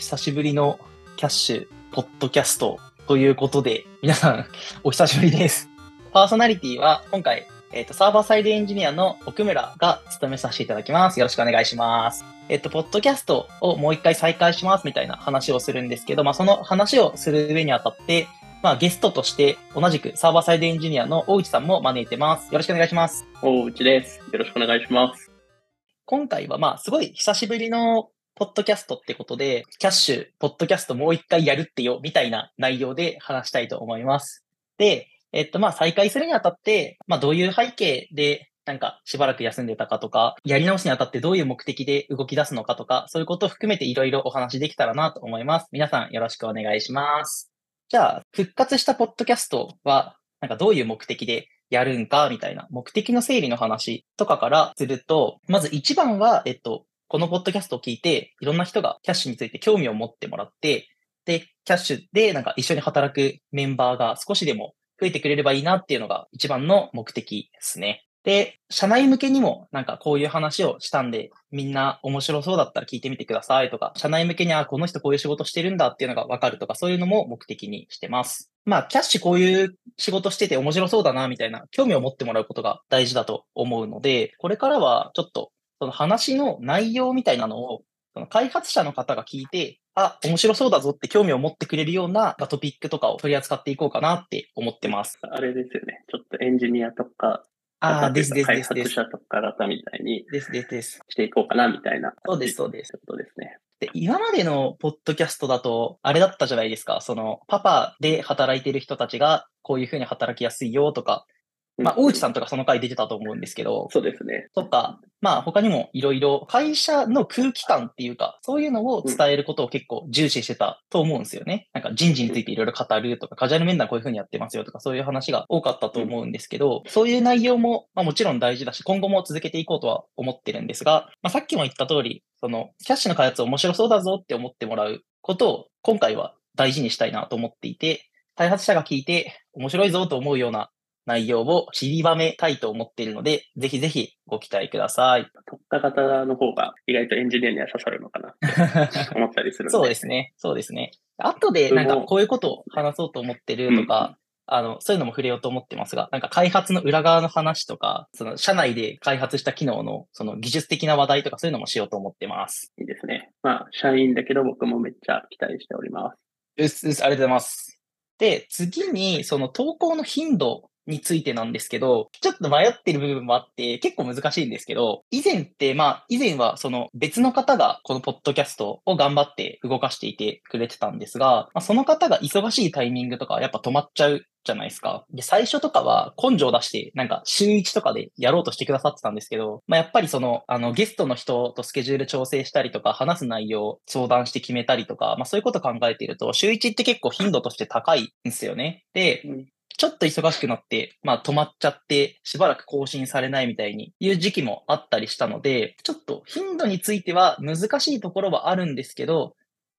久しぶりのキャッシュ、ポッドキャストということで、皆さん、お久しぶりです。パーソナリティは、今回、えっ、と、サーバーサイドエンジニアの奥村が務めさせていただきます。よろしくお願いします。えっ、と、ポッドキャストをもう一回再開しますみたいな話をするんですけど、まあ、その話をする上にあたって、まあ、ゲストとして、同じくサーバーサイドエンジニアの大内さんも招いてます。よろしくお願いします。大内です。よろしくお願いします。今回はまあ、すごい久しぶりのポッドキャストってことで、キャッシュ、ポッドキャストもう一回やるってよ、みたいな内容で話したいと思います。で、えっとま、再開するにあたって、まあ、どういう背景で、なんか、しばらく休んでたかとか、やり直すにあたってどういう目的で動き出すのかとか、そういうことを含めていろいろお話できたらなと思います。皆さんよろしくお願いします。じゃあ、復活したポッドキャストは、なんかどういう目的でやるんかみたいな目的の整理の話とかからすると、まず一番は、えっと、このポッドキャストを聞いて、いろんな人がキャッシュについて興味を持ってもらって、で、キャッシュでなんか一緒に働くメンバーが少しでも増えてくれればいいなっていうのが一番の目的ですね。で、社内向けにもなんかこういう話をしたんで、みんな面白そうだったら聞いてみてくださいとか、社内向けに、あ、この人こういう仕事してるんだっていうのがわかるとか、そういうのも目的にしてます。まあ、キャッシュこういう仕事してて面白そうだな、みたいな、興味を持ってもらうことが大事だと思うので、これからはちょっと、その話の内容みたいなのを、その開発者の方が聞いて、あ、面白そうだぞって興味を持ってくれるようなトピックとかを取り扱っていこうかなって思ってます。あれですよね。ちょっとエンジニアとか、ああ、ですです開。発者とか方みたいにですですです。していこうかなみたいな。そうです、そうです。ことですね。で、今までのポッドキャストだと、あれだったじゃないですか。その、パパで働いてる人たちが、こういうふうに働きやすいよとか、まあ、大内さんとかその回出てたと思うんですけど、そうですね。とか、まあ、他にもいろいろ会社の空気感っていうか、そういうのを伝えることを結構重視してたと思うんですよね。なんか人事についていろいろ語るとか、カジュアル面談こういうふうにやってますよとか、そういう話が多かったと思うんですけど、そういう内容も、まあ、もちろん大事だし、今後も続けていこうとは思ってるんですが、まあ、さっきも言った通り、その、キャッシュの開発面白そうだぞって思ってもらうことを、今回は大事にしたいなと思っていて、開発者が聞いて面白いぞと思うような内容を散りばめたいと思っているので、ぜひぜひご期待ください。特化型の方が意外とエンジニアには刺さるのかなって 思ったりする。そうですね。そうですね。後でなんかこういうことを話そうと思ってるとか、あの、そういうのも触れようと思ってますが、なんか開発の裏側の話とか、その社内で開発した機能のその技術的な話題とかそういうのもしようと思ってます。いいですね。まあ、社員だけど僕もめっちゃ期待しております。うっすうっす、ありがとうございます。で、次にその投稿の頻度についてなんですけど、ちょっと迷ってる部分もあって、結構難しいんですけど、以前って、まあ、以前はその別の方がこのポッドキャストを頑張って動かしていてくれてたんですが、まあ、その方が忙しいタイミングとかやっぱ止まっちゃうじゃないですか。で、最初とかは根性を出して、なんか週1とかでやろうとしてくださってたんですけど、まあ、やっぱりその、あの、ゲストの人とスケジュール調整したりとか、話す内容相談して決めたりとか、まあ、そういうこと考えていると、週1って結構頻度として高いんですよね。で、ちょっと忙しくなって、まあ止まっちゃって、しばらく更新されないみたいにいう時期もあったりしたので、ちょっと頻度については難しいところはあるんですけど、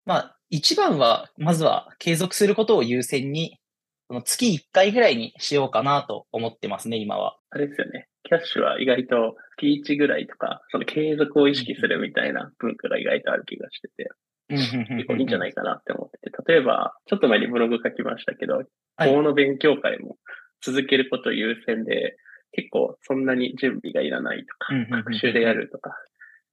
まあ一番は、まずは継続することを優先に、その月1回ぐらいにしようかなと思ってますね、今は。あれですよね。キャッシュは意外と月1ぐらいとか、その継続を意識するみたいな文化が意外とある気がしてて、結構いいんじゃないかなって思ってて、例えば、ちょっと前にブログ書きましたけど、はい法の勉強会も続けることを優先で、結構そんなに準備がいらないとか学習でやるとか、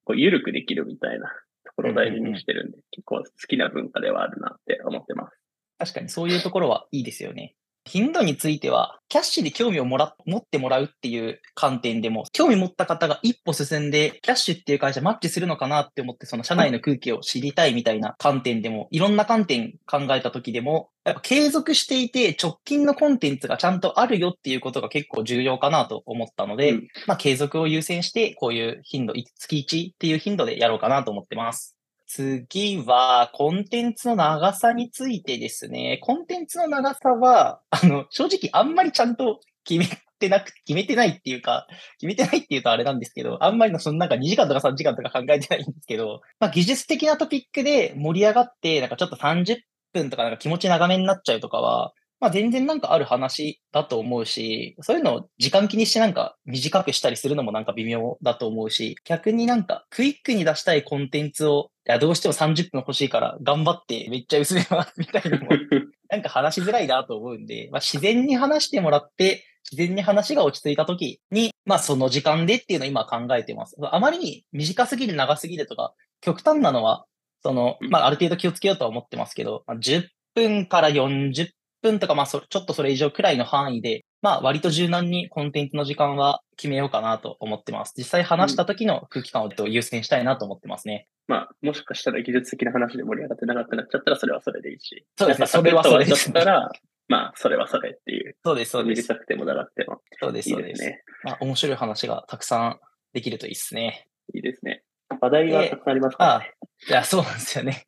こう緩くできるみたいなところを大事にしてるんで、結構好きな文化ではあるなって思ってます。確かにそういうところはいいですよね。頻度については、キャッシュで興味をもら、持ってもらうっていう観点でも、興味持った方が一歩進んで、キャッシュっていう会社マッチするのかなって思って、その社内の空気を知りたいみたいな観点でも、いろんな観点考えた時でも、やっぱ継続していて直近のコンテンツがちゃんとあるよっていうことが結構重要かなと思ったので、うんまあ継続を優先して、こういう頻度、月1っていう頻度でやろうかなと思ってます。次は、コンテンツの長さについてですね。コンテンツの長さは、あの、正直あんまりちゃんと決めてなく、決めてないっていうか、決めてないっていうとあれなんですけど、あんまりのそのなんか2時間とか3時間とか考えてないんですけど、まあ技術的なトピックで盛り上がって、なんかちょっと30分とかなんか気持ち長めになっちゃうとかは、まあ全然なんかある話だと思うし、そういうのを時間気にしてなんか短くしたりするのもなんか微妙だと思うし、逆になんかクイックに出したいコンテンツを、いやどうしても30分欲しいから頑張ってめっちゃ薄めますみたいなのも、なんか話しづらいなと思うんで、まあ自然に話してもらって、自然に話が落ち着いた時に、まあその時間でっていうのを今考えてます。あまりに短すぎる長すぎるとか、極端なのは、その、まあある程度気をつけようとは思ってますけど、まあ、10分から40分とか、まあそ、ちょっとそれ以上くらいの範囲で、まあ割と柔軟にコンテンツの時間は決めようかなと思ってます。実際話した時の空気感を優先したいなと思ってますね。うん、まあ、もしかしたら技術的な話で盛り上がって長くなっちゃったらそれはそれでいいし。そうですね、それはそれです、ね。ら、まあ、それはそれっていう。そうです、そうです。短くても長くても。そうです、そうです。ね、まあ、面白い話がたくさんできるといいですね。いいですね。話題はたくさんありますか、ね、ああいや、そうなんですよね。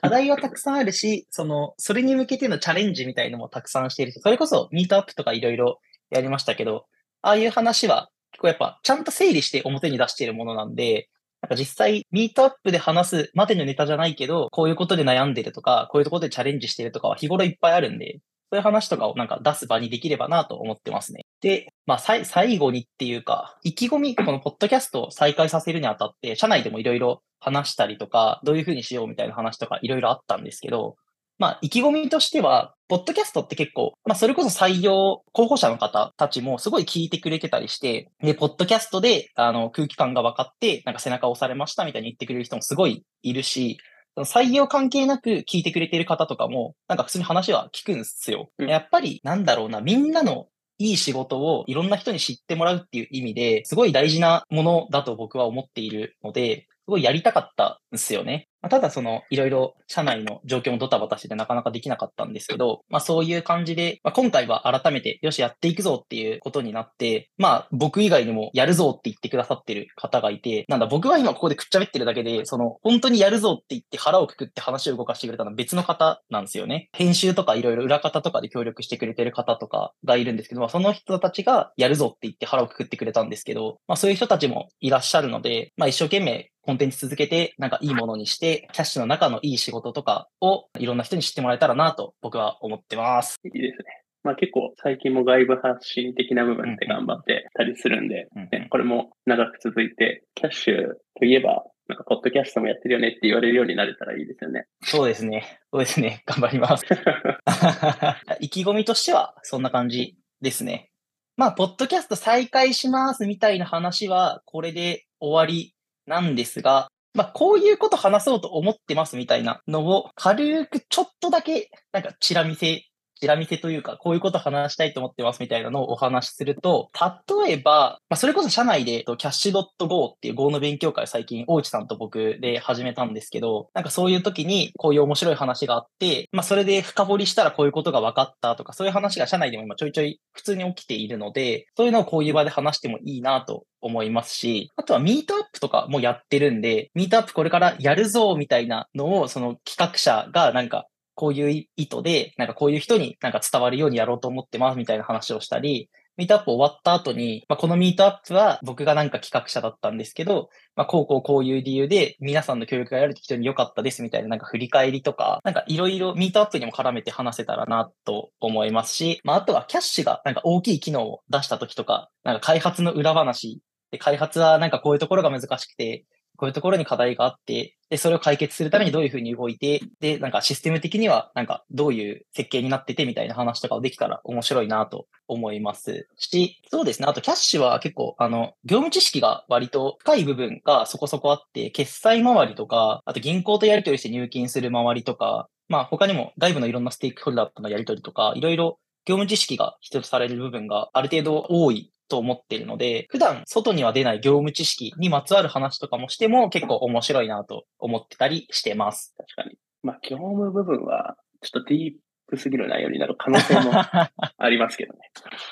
課題はたくさんあるし、その、それに向けてのチャレンジみたいのもたくさんしているし、それこそミートアップとかいろいろやりましたけど、ああいう話は結構やっぱちゃんと整理して表に出しているものなんで、なんか実際ミートアップで話すまでのネタじゃないけど、こういうことで悩んでるとか、こういうところでチャレンジしてるとかは日頃いっぱいあるんで、そういう話とかをなんか出す場にできればなと思ってますね。で、まあ、最後にっていうか、意気込み、このポッドキャストを再開させるにあたって、社内でもいろいろ話したりとか、どういうふうにしようみたいな話とかいろいろあったんですけど、まあ、意気込みとしては、ポッドキャストって結構、まあ、それこそ採用候補者の方たちもすごい聞いてくれてたりして、で、ポッドキャストで、あの、空気感が分かって、なんか背中を押されましたみたいに言ってくれる人もすごいいるし、採用関係なく聞いてくれてる方とかも、なんか普通に話は聞くんですよ。うん、やっぱり、なんだろうな、みんなのいい仕事をいろんな人に知ってもらうっていう意味ですごい大事なものだと僕は思っているので、ごいやりたかったんですよね。まあ、ただその、いろいろ社内の状況もドタバタしてなかなかできなかったんですけど、まあそういう感じで、まあ、今回は改めて、よしやっていくぞっていうことになって、まあ僕以外にもやるぞって言ってくださってる方がいて、なんだ僕は今ここでくっちゃべってるだけで、その、本当にやるぞって言って腹をくくって話を動かしてくれたのは別の方なんですよね。編集とかいろいろ裏方とかで協力してくれてる方とかがいるんですけど、まあその人たちがやるぞって言って腹をくくってくれたんですけど、まあそういう人たちもいらっしゃるので、まあ一生懸命コンテンツ続けて、なんかいいものにして、キャッシュの中のいい仕事とかをいろんな人に知ってもらえたらなと僕は思ってます。いいですね。まあ結構最近も外部発信的な部分で頑張ってたりするんで、うんうんね、これも長く続いて、キャッシュといえば、なんかポッドキャストもやってるよねって言われるようになれたらいいですよね。そうですね。そうですね。頑張ります。意気込みとしてはそんな感じですね。まあ、ポッドキャスト再開しますみたいな話はこれで終わりなんですが、まあ、こういうこと話そうと思ってますみたいなのを軽くちょっとだけなんかチラ見せチラ見せというか、こういうこと話したいと思ってますみたいなのをお話しすると、例えば、まあ、それこそ社内でキャッシュドット .go っていう Go の勉強会最近、大内さんと僕で始めたんですけど、なんかそういう時にこういう面白い話があって、まあそれで深掘りしたらこういうことが分かったとか、そういう話が社内でも今ちょいちょい普通に起きているので、そういうのをこういう場で話してもいいなと思いますし、あとはミートアップとかもやってるんで、ミートアップこれからやるぞみたいなのを、その企画者がなんかこういう意図で、なんかこういう人になんか伝わるようにやろうと思ってますみたいな話をしたり、ミートアップ終わった後に、まあ、このミートアップは僕がなんか企画者だったんですけど、まあ、こうこうこういう理由で皆さんの協力がやると非常に良かったですみたいななんか振り返りとか、なんかいろいろミートアップにも絡めて話せたらなと思いますし、まあ、あとはキャッシュがなんか大きい機能を出した時とか、なんか開発の裏話で、開発はなんかこういうところが難しくて、こういうところに課題があって、で、それを解決するためにどういうふうに動いて、で、なんかシステム的には、なんかどういう設計になっててみたいな話とかをできたら面白いなと思いますし、そうですね。あとキャッシュは結構、あの、業務知識が割と深い部分がそこそこあって、決済周りとか、あと銀行とやり取りして入金する周りとか、まあ他にも外部のいろんなステークホルダーとのやり取りとか、いろいろ業務知識が必要とされる部分がある程度多いと思ってるので、普段外には出ない業務知識にまつわる話とかもしても結構面白いなと思ってたりしてます。確かに。まあ、業務部分はちょっとディープすぎる内容になる可能性も ありますけどね。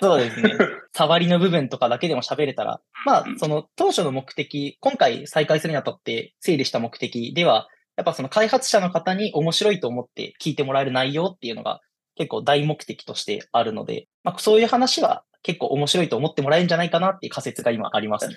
そうですね。触りの部分とかだけでも喋れたら、まあ、その当初の目的、今回再開するにあたって整理した目的では、やっぱその開発者の方に面白いと思って聞いてもらえる内容っていうのが結構大目的としてあるので、まあ、そういう話は結構面白いと思ってもらえるんじゃないかなっていう仮説が今あります、ね。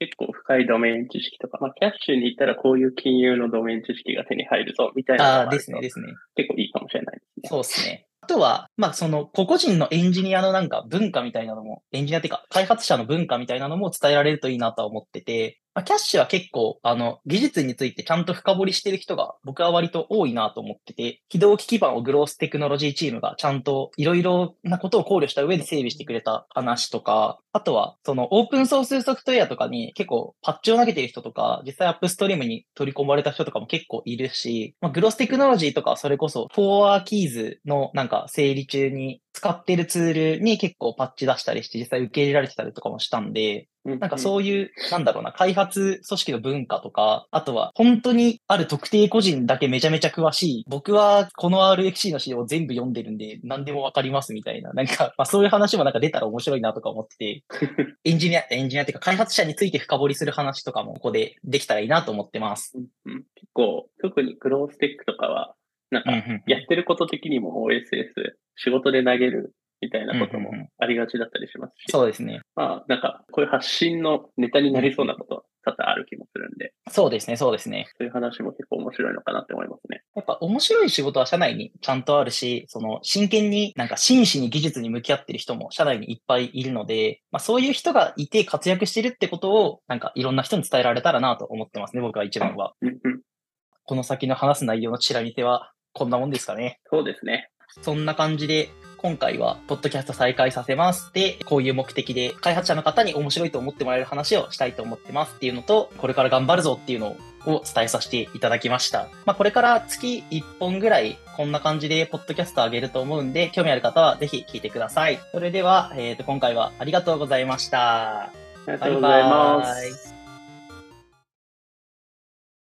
結構深いドメイン知識とか、まあ、キャッシュに行ったらこういう金融のドメイン知識が手に入るぞ、みたいなああ、ですね、ですね。結構いいかもしれないですね。そうですね。とは、まあ、その、個々人のエンジニアのなんか文化みたいなのも、エンジニアっていうか、開発者の文化みたいなのも伝えられるといいなとは思ってて、まあ、キャッシュは結構、あの、技術についてちゃんと深掘りしてる人が僕は割と多いなと思ってて、起動機基盤をグローステクノロジーチームがちゃんといろいろなことを考慮した上で整備してくれた話とか、あとは、そのオープンソースソフトウェアとかに結構パッチを投げてる人とか、実際アップストリームに取り込まれた人とかも結構いるし、まあ、グローステクノロジーとかそれこそ、フォアーキーズのなんか整理中に使ってるツールに結構パッチ出したりして実際受け入れられてたりとかもしたんで、なんかそういう、なんだろうな、開発組織の文化とか、あとは本当にある特定個人だけめちゃめちゃ詳しい、僕はこの RXC の資料を全部読んでるんで何でもわかりますみたいな、なんか、まあそういう話もなんか出たら面白いなとか思ってて、エンジニア、エンジニアっていうか開発者について深掘りする話とかもここでできたらいいなと思ってます。結構、特にクローステックとかは、なんか、やってること的にも OSS、仕事で投げるみたいなこともありがちだったりしますし。そうですね。まあ、なんか、こういう発信のネタになりそうなことは多々ある気もするんで。そうですね、そうですね。そういう話も結構面白いのかなって思いますね。やっぱ面白い仕事は社内にちゃんとあるし、その真剣になんか真摯に技術に向き合ってる人も社内にいっぱいいるので、まあそういう人がいて活躍してるってことをなんかいろんな人に伝えられたらなと思ってますね、僕は一番は。この先の話す内容のチラ見てはこんなもんですかね。そうですね。そんな感じで今回は、ポッドキャスト再開させますで、こういう目的で、開発者の方に面白いと思ってもらえる話をしたいと思ってますっていうのと、これから頑張るぞっていうのを伝えさせていただきました。まあ、これから月1本ぐらい、こんな感じで、ポッドキャスト上げると思うんで、興味ある方はぜひ聞いてください。それでは、えっ、ー、と、今回はありがとうございました。ありがとうございます。バイバ